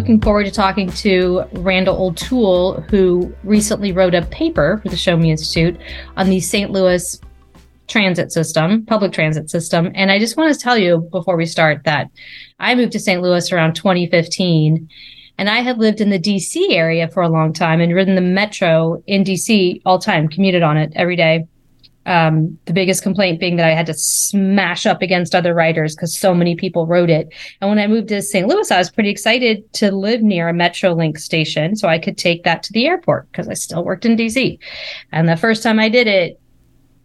looking forward to talking to Randal O'Toole, who recently wrote a paper for the Show Me Institute on the St. Louis transit system, public transit system. And I just want to tell you before we start that I moved to St. Louis around 2015. And I had lived in the DC area for a long time and ridden the metro in DC all time, commuted on it every day. Um, the biggest complaint being that I had to smash up against other writers because so many people wrote it. And when I moved to St. Louis, I was pretty excited to live near a Metrolink station so I could take that to the airport because I still worked in DC. And the first time I did it,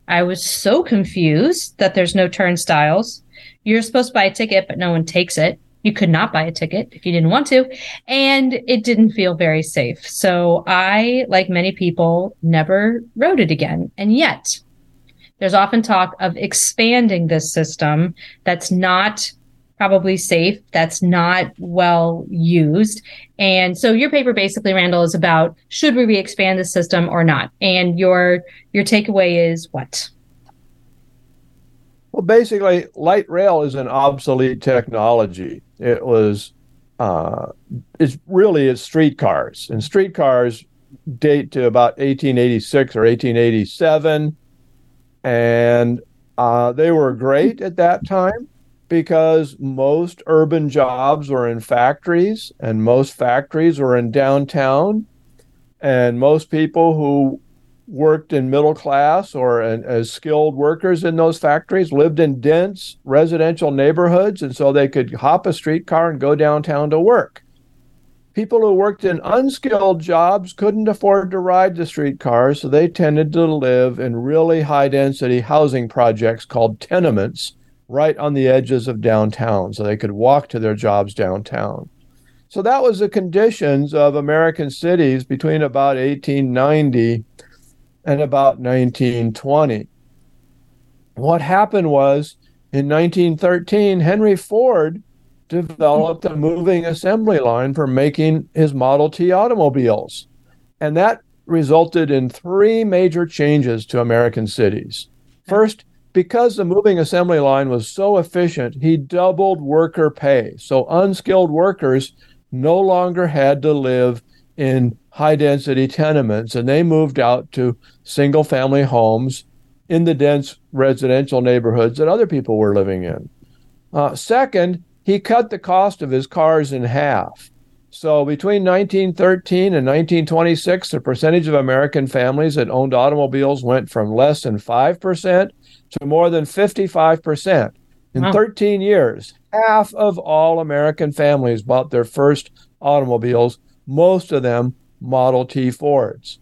I was so confused that there's no turnstiles. You're supposed to buy a ticket, but no one takes it. You could not buy a ticket if you didn't want to. And it didn't feel very safe. So I, like many people, never rode it again. And yet, there's often talk of expanding this system that's not probably safe, that's not well used. And so your paper basically, Randal, is about should we re-expand the system or not? And your your takeaway is what? Well, basically, light rail is an obsolete technology. It was uh, it's really it's streetcars, and streetcars date to about 1886 or 1887 and uh, they were great at that time because most urban jobs were in factories, and most factories were in downtown, and most people who worked in middle class or in, as skilled workers in those factories lived in dense residential neighborhoods, and so they could hop a streetcar and go downtown to work people who worked in unskilled jobs couldn't afford to ride the streetcars, so they tended to live in really high density housing projects called tenements right on the edges of downtown, so they could walk to their jobs downtown. So that was the conditions of American cities between about 1890 and about 1920. What happened was in 1913, Henry Ford developed a moving assembly line for making his Model T automobiles. And that resulted in three major changes to American cities. First, because the moving assembly line was so efficient, he doubled worker pay. So unskilled workers no longer had to live in high density tenements and they moved out to single family homes in the dense residential neighborhoods that other people were living in. Uh, second, he cut the cost of his cars in half. So between 1913 and 1926, the percentage of American families that owned automobiles went from less than 5% to more than 55%. In wow. 13 years, half of all American families bought their first automobiles, most of them Model T Fords.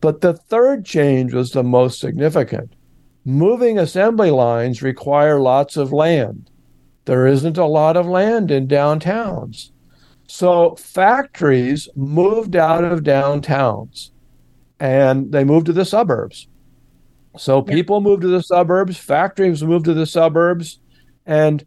But the third change was the most significant. Moving assembly lines require lots of land there isn't a lot of land in downtowns. So factories moved out of downtowns and they moved to the suburbs. So people moved to the suburbs, factories moved to the suburbs, and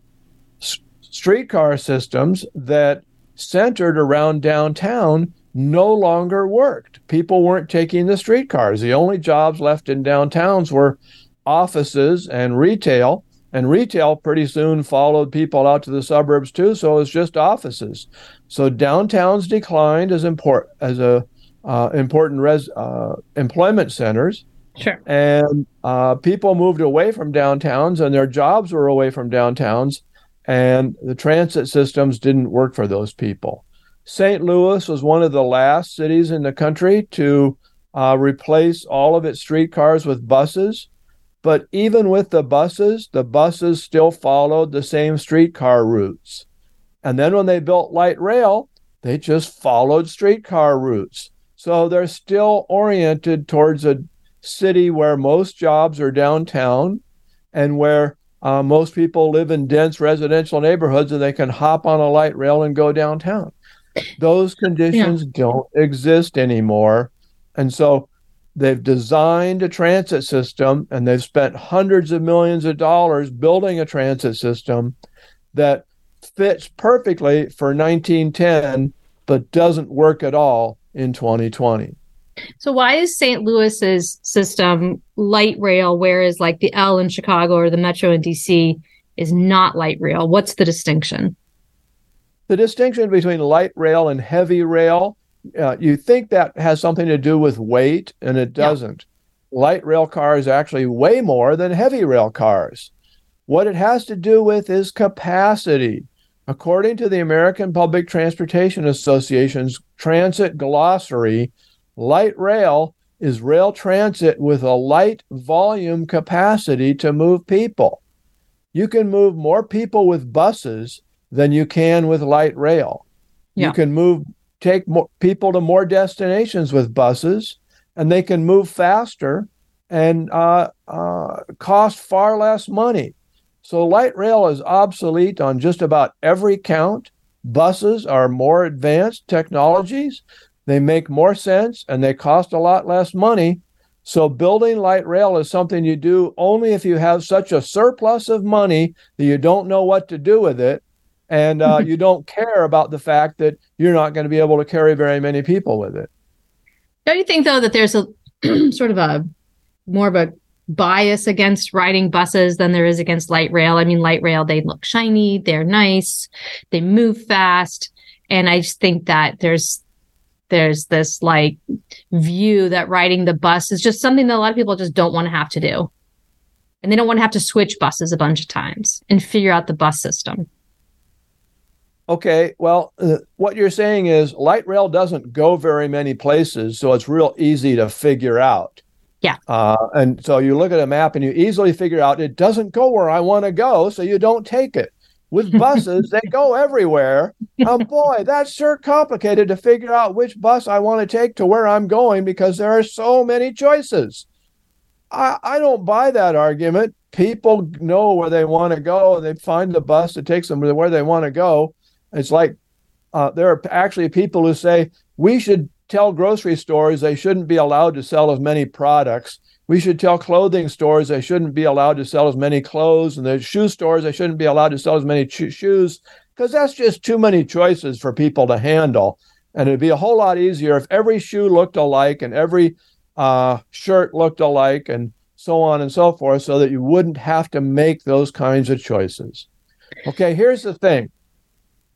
s- streetcar systems that centered around downtown no longer worked. People weren't taking the streetcars. The only jobs left in downtowns were offices and retail and retail pretty soon followed people out to the suburbs too. So it's just offices. So downtowns declined as import as a uh, important res uh, employment centers. Sure. And uh, people moved away from downtowns, and their jobs were away from downtowns, and the transit systems didn't work for those people. St. Louis was one of the last cities in the country to uh, replace all of its streetcars with buses. But even with the buses, the buses still followed the same streetcar routes. And then when they built light rail, they just followed streetcar routes. So they're still oriented towards a city where most jobs are downtown and where uh, most people live in dense residential neighborhoods and they can hop on a light rail and go downtown. Those conditions yeah. don't exist anymore. And so They've designed a transit system and they've spent hundreds of millions of dollars building a transit system that fits perfectly for 1910 but doesn't work at all in 2020. So why is St. Louis's system light rail whereas like the L in Chicago or the Metro in DC is not light rail? What's the distinction? the distinction between light rail and heavy rail, uh, you think that has something to do with weight, and it doesn't. Yeah. Light rail cars actually weigh more than heavy rail cars. What it has to do with is capacity. According to the American Public Transportation Association's transit glossary, light rail is rail transit with a light volume capacity to move people. You can move more people with buses than you can with light rail. Yeah. You can move take more people to more destinations with buses, and they can move faster and uh, uh, cost far less money. So light rail is obsolete on just about every count. Buses are more advanced technologies. They make more sense and they cost a lot less money. So building light rail is something you do only if you have such a surplus of money that you don't know what to do with it and uh, you don't care about the fact that you're not going to be able to carry very many people with it. Don't you think though that there's a sort of a more of a bias against riding buses than there is against light rail? I mean, light rail they look shiny, they're nice, they move fast, and I just think that there's there's this like view that riding the bus is just something that a lot of people just don't want to have to do. And they don't want to have to switch buses a bunch of times and figure out the bus system. Okay, well, uh, what you're saying is light rail doesn't go very many places, so it's real easy to figure out. Yeah. Uh, and so you look at a map and you easily figure out it doesn't go where I want to go, so you don't take it. With buses, they go everywhere. Oh boy, that's sure complicated to figure out which bus I want to take to where I'm going because there are so many choices. I, I don't buy that argument. People know where they want to go and they find the bus that takes them where they want to go it's like uh, there are actually people who say we should tell grocery stores they shouldn't be allowed to sell as many products. We should tell clothing stores they shouldn't be allowed to sell as many clothes, and the shoe stores they shouldn't be allowed to sell as many cho- shoes because that's just too many choices for people to handle. And it'd be a whole lot easier if every shoe looked alike and every uh, shirt looked alike and so on and so forth, so that you wouldn't have to make those kinds of choices. Okay, here's the thing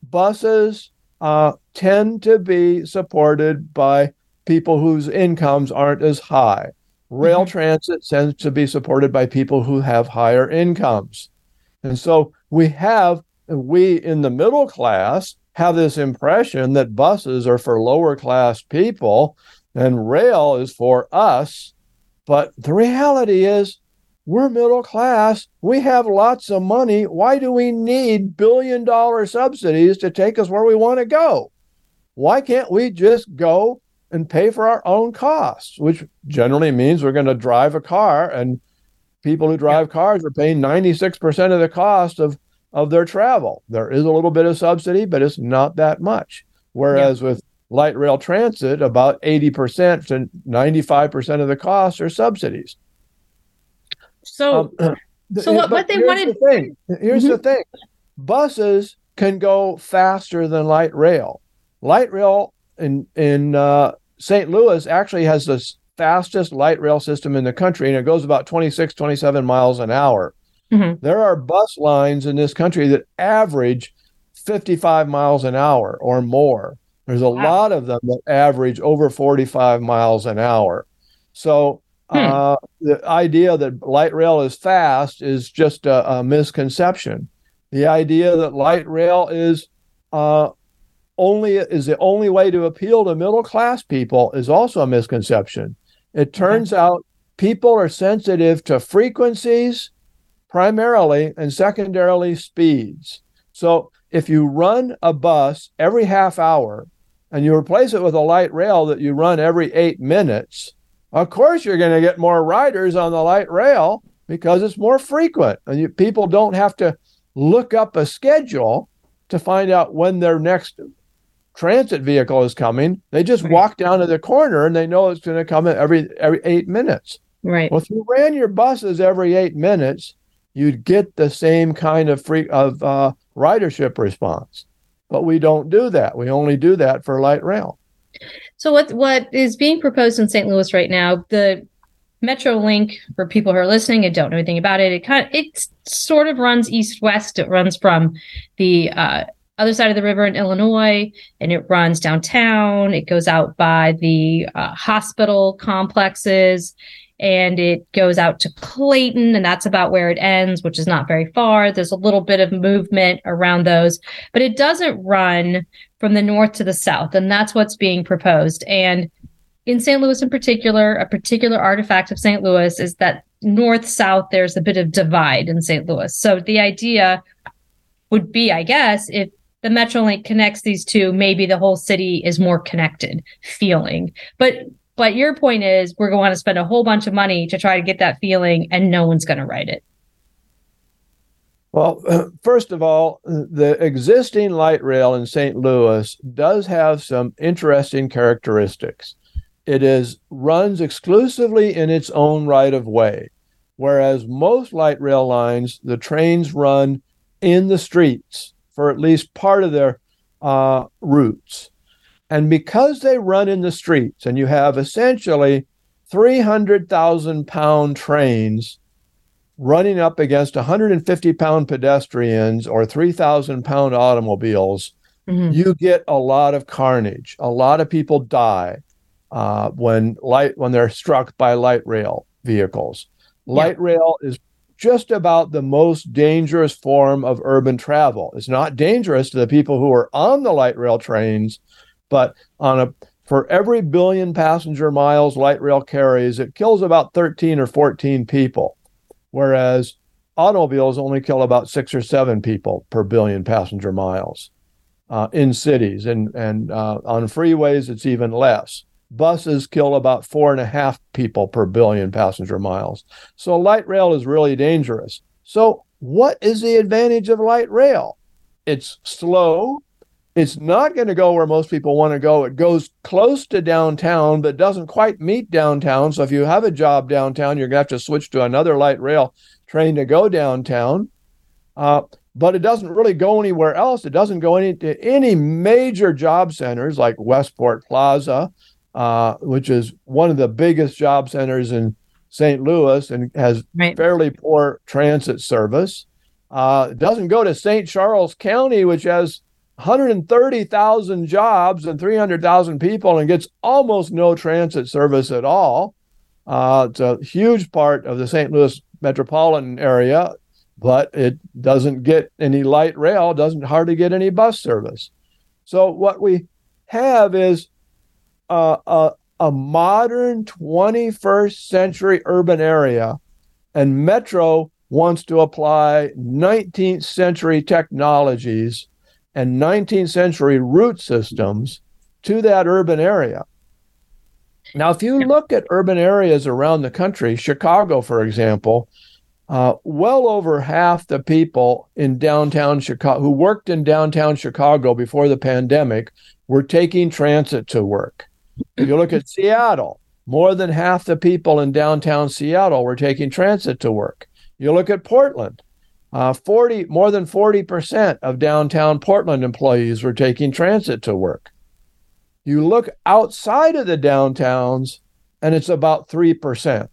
buses uh, tend to be supported by people whose incomes aren't as high. Rail mm-hmm. transit tends to be supported by people who have higher incomes. And so we have, we in the middle class have this impression that buses are for lower class people and rail is for us. But the reality is, we're middle class. We have lots of money. Why do we need billion dollar subsidies to take us where we want to go? Why can't we just go and pay for our own costs, which generally means we're going to drive a car and people who drive cars are paying 96% of the cost of, of their travel. There is a little bit of subsidy, but it's not that much. Whereas yeah. with light rail transit, about 80% to 95% of the costs are subsidies. So, um, so what, what they wanted. The thing. Here's mm-hmm. the thing: buses can go faster than light rail. Light rail in in uh, St. Louis actually has the fastest light rail system in the country, and it goes about 26, 27 miles an hour. Mm-hmm. There are bus lines in this country that average 55 miles an hour or more. There's a wow. lot of them that average over 45 miles an hour. So Hmm. Uh, the idea that light rail is fast is just a, a misconception. The idea that light rail is uh, only is the only way to appeal to middle class people is also a misconception. It turns okay. out people are sensitive to frequencies primarily and secondarily speeds. So if you run a bus every half hour and you replace it with a light rail that you run every eight minutes, of course, you're going to get more riders on the light rail because it's more frequent. And you, people don't have to look up a schedule to find out when their next transit vehicle is coming. They just right. walk down to the corner and they know it's going to come every every eight minutes. Right. Well, if you ran your buses every eight minutes, you'd get the same kind of free of uh, ridership response. But we don't do that. We only do that for light rail. So what what is being proposed in St. Louis right now? The Metro Link for people who are listening and don't know anything about it. It kind of it sort of runs east west. It runs from the uh, other side of the river in Illinois, and it runs downtown. It goes out by the uh, hospital complexes and it goes out to Clayton, and that's about where it ends, which is not very far. There's a little bit of movement around those, but it doesn't run from the north to the south, and that's what's being proposed. And in St. Louis, in particular, a particular artifact of St. Louis is that north south, there's a bit of divide in St. Louis. So the idea would be, I guess, if the Metrolink connects these two, maybe the whole city is more connected feeling. But but your point is we're going to spend a whole bunch of money to try to get that feeling and no one's going to write it. Well, first of all, the existing light rail in St. Louis does have some interesting characteristics. It is runs exclusively in its own right of way, whereas most light rail lines, the trains run in the streets for at least part of their uh, routes. And because they run in the streets, and you have essentially 300,000 pound trains running up against 150 pound pedestrians or 3,000 pound automobiles, mm-hmm. you get a lot of carnage. A lot of people die uh, when light when they're struck by light rail vehicles. Light yeah. rail is just about the most dangerous form of urban travel. It's not dangerous to the people who are on the light rail trains, but on a for every billion passenger miles light rail carries, it kills about 13 or 14 people, whereas automobiles only kill about six or seven people per billion passenger miles uh, in cities, and and uh, on freeways it's even less. Buses kill about four and a half people per billion passenger miles. So light rail is really dangerous. So what is the advantage of light rail? It's slow, it's not going to go where most people want to go. It goes close to downtown, but doesn't quite meet downtown. So if you have a job downtown, you're going to have to switch to another light rail train to go downtown. Uh, but it doesn't really go anywhere else. It doesn't go any to any major job centers like Westport Plaza, uh, which is one of the biggest job centers in St. Louis and has right. fairly poor transit service. Uh, it doesn't go to St. Charles County, which has 130,000 jobs and 300,000 people and gets almost no transit service at all. Uh, it's a huge part of the St. Louis metropolitan area, but it doesn't get any light rail, doesn't hardly get any bus service. So what we have is a, a, a modern 21st century urban area, and Metro wants to apply 19th century technologies and 19th century route systems to that urban area. Now, if you look at urban areas around the country, Chicago, for example, uh, well over half the people in downtown Chicago who worked in downtown Chicago before the pandemic were taking transit to work. If you look at Seattle, more than half the people in downtown Seattle were taking transit to work. You look at Portland, uh, 40 more than 40% of downtown Portland employees were taking transit to work. You look outside of the downtowns and it's about 3%.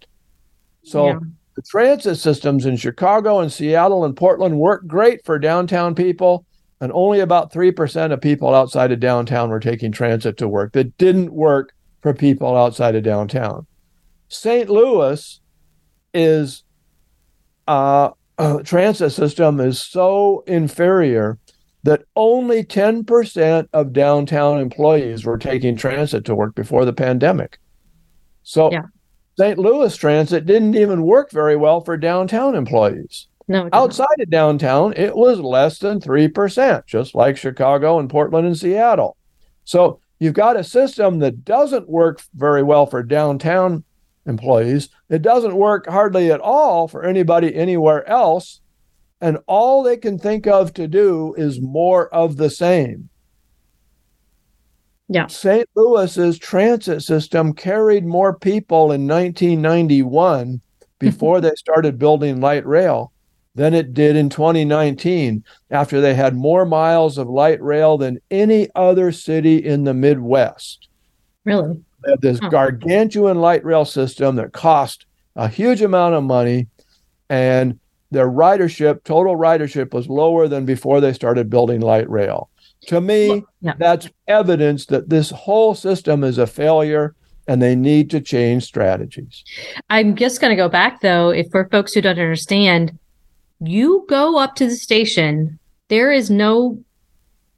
So yeah. the transit systems in Chicago and Seattle and Portland work great for downtown people and only about 3% of people outside of downtown were taking transit to work. That didn't work for people outside of downtown. St. Louis is uh, uh, transit system is so inferior that only 10% of downtown employees were taking transit to work before the pandemic. So yeah. St. Louis transit didn't even work very well for downtown employees. No, outside of downtown, it was less than 3%, just like Chicago and Portland and Seattle. So you've got a system that doesn't work very well for downtown employees. It doesn't work hardly at all for anybody anywhere else. And all they can think of to do is more of the same. Yeah. St. Louis's transit system carried more people in 1991 before they started building light rail than it did in 2019 after they had more miles of light rail than any other city in the Midwest. Really? This hmm. gargantuan light rail system that cost a huge amount of money, and their ridership, total ridership, was lower than before they started building light rail. To me, yeah. that's evidence that this whole system is a failure and they need to change strategies. I'm just going to go back though, if for folks who don't understand, you go up to the station, there is no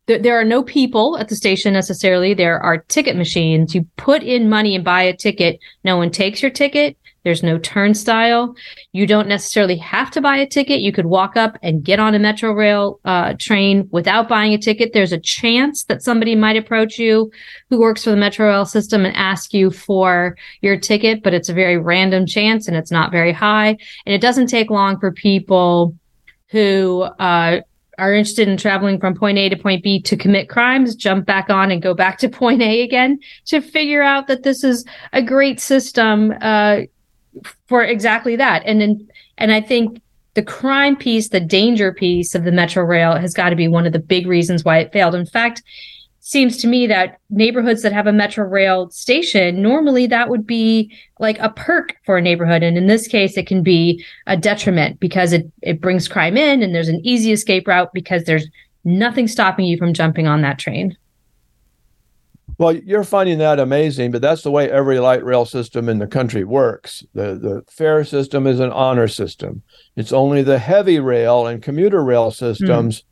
there, there are no people at the station necessarily. There are ticket machines. You put in money and buy a ticket. No one takes your ticket. There's no turnstile. You don't necessarily have to buy a ticket. You could walk up and get on a Metro Rail uh, train without buying a ticket. There's a chance that somebody might approach you who works for the Metro Rail system and ask you for your ticket, but it's a very random chance and it's not very high. And it doesn't take long for people who uh, are interested in traveling from point A to point B to commit crimes, jump back on and go back to point A again to figure out that this is a great system uh, for exactly that. And then, and I think the crime piece, the danger piece of the Metro Rail has got to be one of the big reasons why it failed. In fact, seems to me that neighborhoods that have a metro rail station normally that would be like a perk for a neighborhood and in this case it can be a detriment because it it brings crime in and there's an easy escape route because there's nothing stopping you from jumping on that train well, you're finding that amazing, but that's the way every light rail system in the country works. The the fare system is an honor system. It's only the heavy rail and commuter rail systems mm.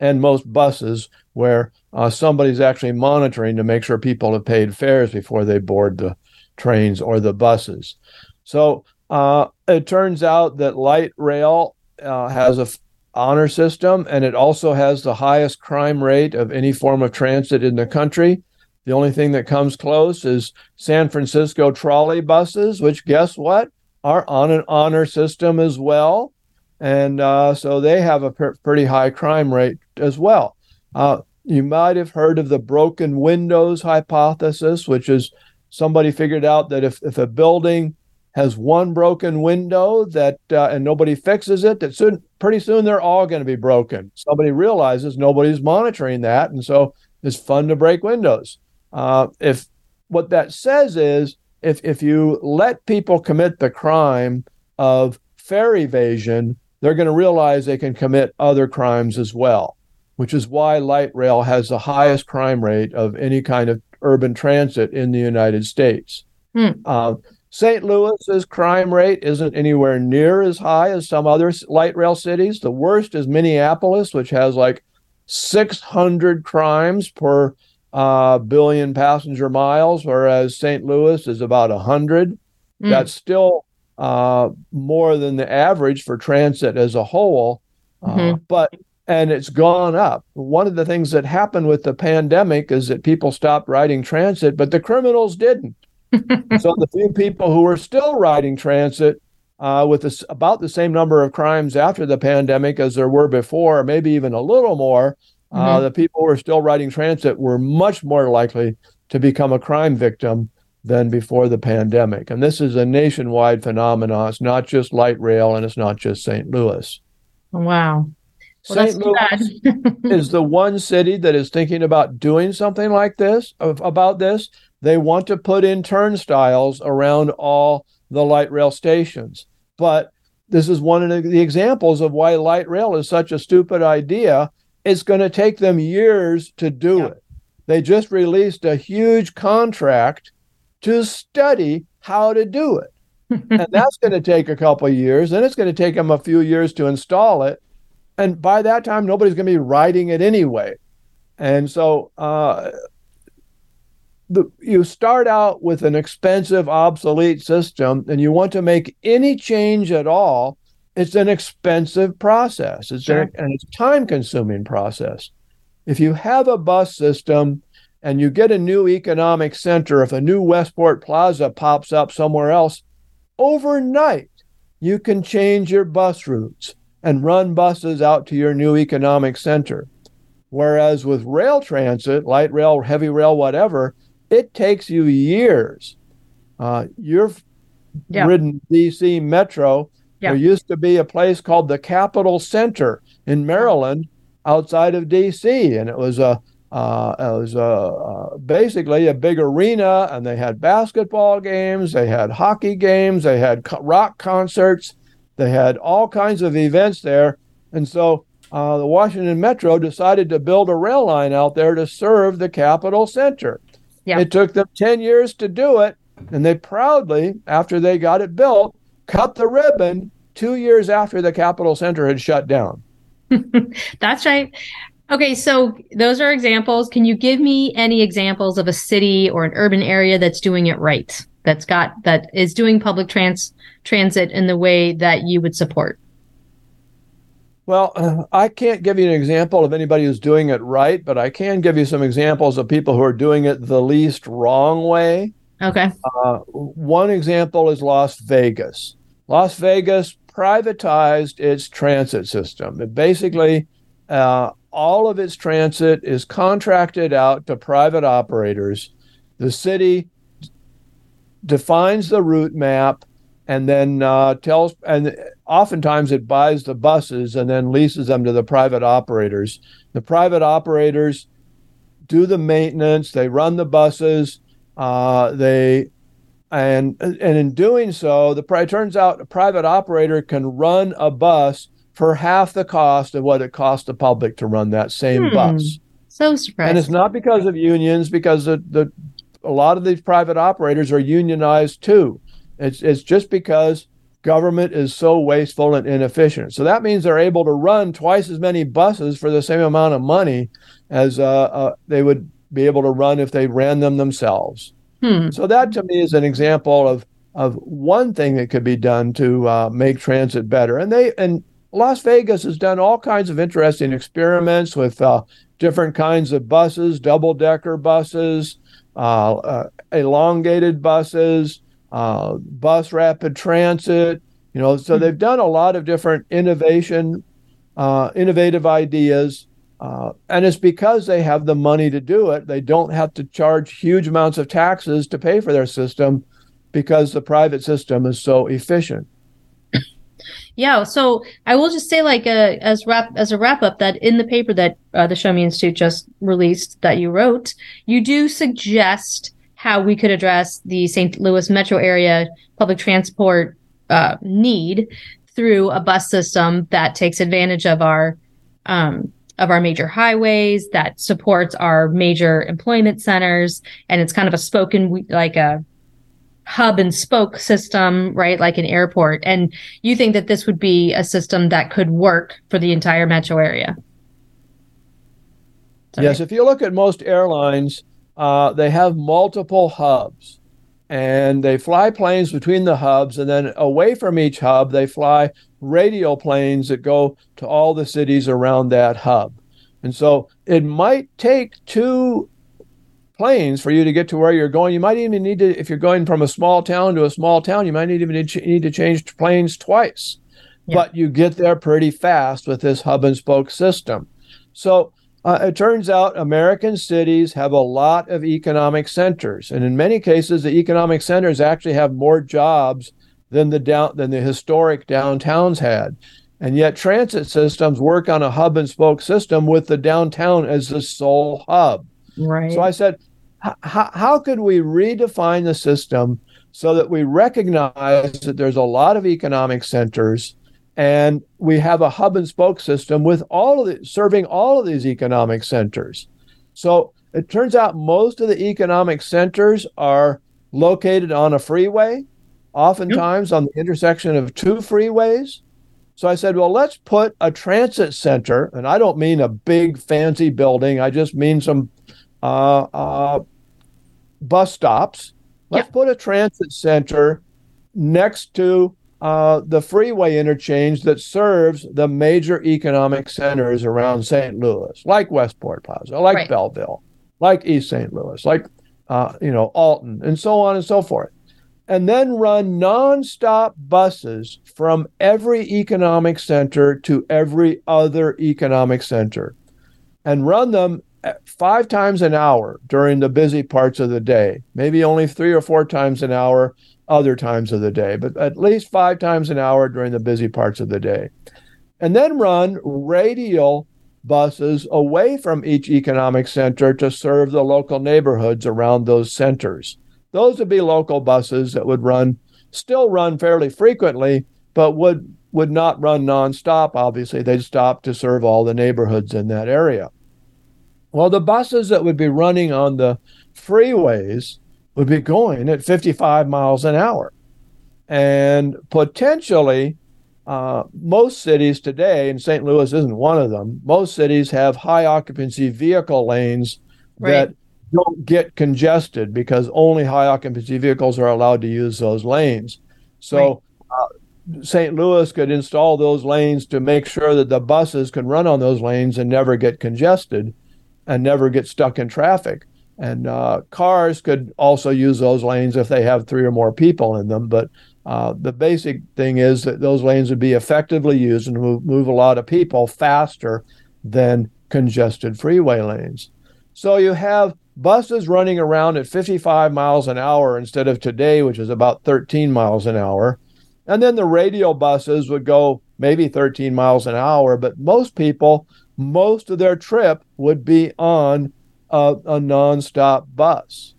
And most buses where uh, somebody's actually monitoring to make sure people have paid fares before they board the trains or the buses. So uh, it turns out that light rail uh, has a f- honor system and it also has the highest crime rate of any form of transit in the country. The only thing that comes close is San Francisco trolley buses, which guess what? Are on an honor system as well. And uh, so they have a per- pretty high crime rate as well. Uh, you might have heard of the broken windows hypothesis, which is somebody figured out that if, if a building has one broken window that uh, and nobody fixes it, that soon pretty soon they're all going to be broken. Somebody realizes nobody's monitoring that, and so it's fun to break windows. Uh, if what that says is if if you let people commit the crime of fare evasion, they're going to realize they can commit other crimes as well, which is why light rail has the highest crime rate of any kind of urban transit in the United States. Hmm. Uh, St. Louis's crime rate isn't anywhere near as high as some other light rail cities. The worst is Minneapolis, which has like 600 crimes per uh, billion passenger miles, whereas St. Louis is about 100. Mm. That's still uh, more than the average for transit as a whole. Uh, mm-hmm. But and it's gone up. One of the things that happened with the pandemic is that people stopped riding transit, but the criminals didn't. so the few people who were still riding transit uh, with this, about the same number of crimes after the pandemic as there were before, maybe even a little more, uh, mm-hmm. Uh, the people who are still riding transit were much more likely to become a crime victim than before the pandemic. And this is a nationwide phenomenon. It's not just light rail and it's not just St. Louis. Wow. Well, St. Louis is the one city that is thinking about doing something like this, about this. They want to put in turnstiles around all the light rail stations. But this is one of the examples of why light rail is such a stupid idea it's going to take them years to do yeah. it. They just released a huge contract to study how to do it. and that's going to take a couple of years. Then it's going to take them a few years to install it. And by that time, nobody's going to be riding it anyway. And so uh, the, you start out with an expensive, obsolete system, and you want to make any change at all it's an expensive process. It's sure. an, and it's time consuming process. If you have a bus system and you get a new economic center, if a new Westport Plaza pops up somewhere else, overnight you can change your bus routes and run buses out to your new economic center. Whereas with rail transit, light rail, heavy rail, whatever, it takes you years. Uh, you've yeah. ridden DC Metro yeah. There used to be a place called the Capitol Center in Maryland outside of D.C., and it was a uh, it was a, uh, basically a big arena, and they had basketball games, they had hockey games, they had co- rock concerts, they had all kinds of events there. And so uh, the Washington Metro decided to build a rail line out there to serve the capital center. Yeah. It took them 10 years to do it, and they proudly, after they got it built, cut the ribbon two years after the capital center had shut down. That's right. Okay, so those are examples. Can you give me any examples of a city or an urban area that's doing it right? That's got that is doing public trans transit in the way that you would support? Well, uh, I can't give you an example of anybody who's doing it right, but I can give you some examples of people who are doing it the least wrong way. Okay. Uh, one example is Las Vegas. Las Vegas privatized its transit system. It basically, uh, all of its transit is contracted out to private operators. The city defines the route map and then uh, tells and oftentimes it buys the buses and then leases them to the private operators the private operators do the maintenance they run the buses uh, they and and in doing so the it turns out a private operator can run a bus for half the cost of what it costs the public to run that same hmm. bus so surprising and it's not because of unions because the, the a lot of these private operators are unionized too it's it's just because government is so wasteful and inefficient. So that means they're able to run twice as many buses for the same amount of money as uh, uh, they would be able to run if they ran them themselves. Hmm. So that to me is an example of of one thing that could be done to uh, make transit better. And they and Las Vegas has done all kinds of interesting experiments with uh, different kinds of buses, double decker buses, uh, uh, elongated buses uh, bus rapid transit. You know, so hmm. they've done a lot of different innovation, uh, innovative ideas. Uh, and it's because they have the money to do it. They don't have to charge huge amounts of taxes to pay for their system because the private system is so efficient. Yeah, so I will just say, like, uh, as wrap as a wrap up, that in the paper that uh, the Show Me Institute just released, that you wrote, you do suggest how we could address the St. Louis metro area public transport uh, need through a bus system that takes advantage of our um, of our major highways that supports our major employment centers and it's kind of a spoken like a hub and spoke system right like an airport. And you think that this would be a system that could work for the entire metro area? Sorry. yes if you look at most airlines uh, they have multiple hubs and they fly planes between the hubs and then away from each hub they fly radial planes that go to all the cities around that hub. And so it might take two planes for you to get to where you're going you might even need to if you're going from a small town to a small town you might even need to change planes twice yeah. but you get there pretty fast with this hub and spoke system so uh, it turns out American cities have a lot of economic centers, and in many cases, the economic centers actually have more jobs than the down than the historic downtowns had. And yet, transit systems work on a hub and spoke system with the downtown as the sole hub. Right. So I said, how could we redefine the system so that we recognize that there's a lot of economic centers and we have a hub and spoke system with all of the serving all of these economic centers. So it turns out most of the economic centers are located on a freeway, oftentimes yep. on the intersection of two freeways. So I said, well, let's put a transit center, and I don't mean a big fancy building. I just mean some uh, uh, bus stops. Let's put a transit center next to uh, the freeway interchange that serves the major economic centers around St. Louis, like Westport Plaza, like right. Belleville, like East St. Louis, like uh, you know Alton, and so on and so forth, and then run nonstop buses from every economic center to every other economic center, and run them five times an hour during the busy parts of the day, maybe only three or four times an hour other times of the day, but at least five times an hour during the busy parts of the day. And then run radial buses away from each economic center to serve the local neighborhoods around those centers. Those would be local buses that would run, still run fairly frequently, but would would not run nonstop. Obviously, they'd stop to serve all the neighborhoods in that area. Well, the buses that would be running on the freeways would be going at 55 miles an hour. And potentially, uh, most cities today, and St. Louis isn't one of them, most cities have high occupancy vehicle lanes right. that don't get congested because only high occupancy vehicles are allowed to use those lanes. So, right. uh, St. Louis could install those lanes to make sure that the buses can run on those lanes and never get congested and never get stuck in traffic. And uh, cars could also use those lanes if they have three or more people in them. But uh, the basic thing is that those lanes would be effectively used and move, move a lot of people faster than congested freeway lanes. So you have buses running around at 55 miles an hour instead of today, which is about 13 miles an hour. And then the radial buses would go maybe 13 miles an hour, but most people, most of their trip would be on a, a nonstop bus.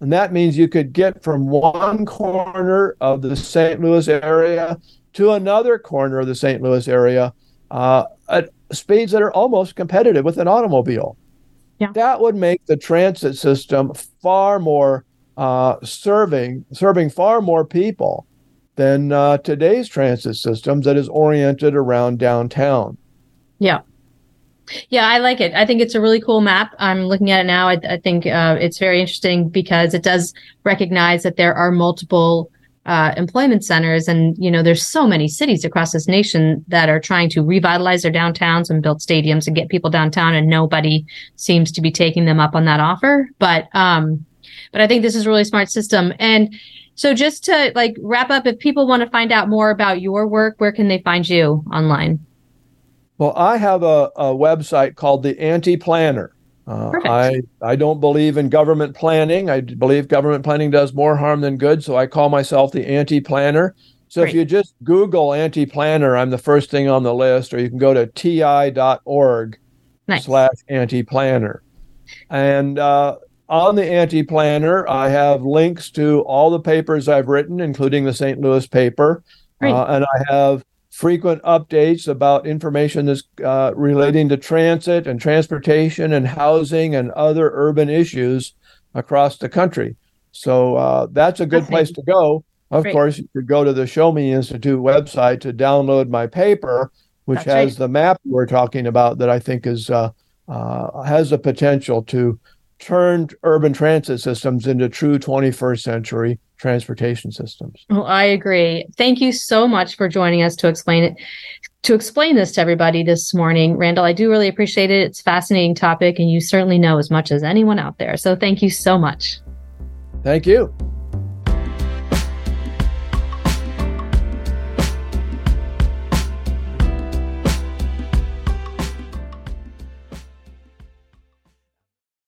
And that means you could get from one corner of the St. Louis area to another corner of the St. Louis area uh, at speeds that are almost competitive with an automobile. Yeah. That would make the transit system far more uh, serving serving far more people than uh, today's transit systems that is oriented around downtown. Yeah. Yeah, I like it. I think it's a really cool map. I'm looking at it now. I, I think uh, it's very interesting because it does recognize that there are multiple uh, employment centers, and you know, there's so many cities across this nation that are trying to revitalize their downtowns and build stadiums and get people downtown, and nobody seems to be taking them up on that offer. But um, but I think this is a really smart system, and so just to like wrap up, if people want to find out more about your work, where can they find you online? Well, I have a, a website called the Anti Planner. Uh, I I don't believe in government planning. I believe government planning does more harm than good. So I call myself the Anti Planner. So Great. if you just Google Anti Planner, I'm the first thing on the list. Or you can go to ti.org nice. slash Anti Planner, and uh, on the anti planner, I have links to all the papers I've written, including the St. Louis paper. Uh, and I have frequent updates about information that's uh, relating to transit and transportation and housing and other urban issues across the country. So uh, that's a good place to go. Of Great. course, you could go to the Show Me Institute website to download my paper, which that's has right. the map we're talking about that I think is uh, uh, has the potential to turn urban transit systems into true 21st century transportation systems. Well, I agree. Thank you so much for joining us to explain it to explain this to everybody this morning. Randal, I do really appreciate it. It's a fascinating topic and you certainly know as much as anyone out there. So thank you so much. Thank you.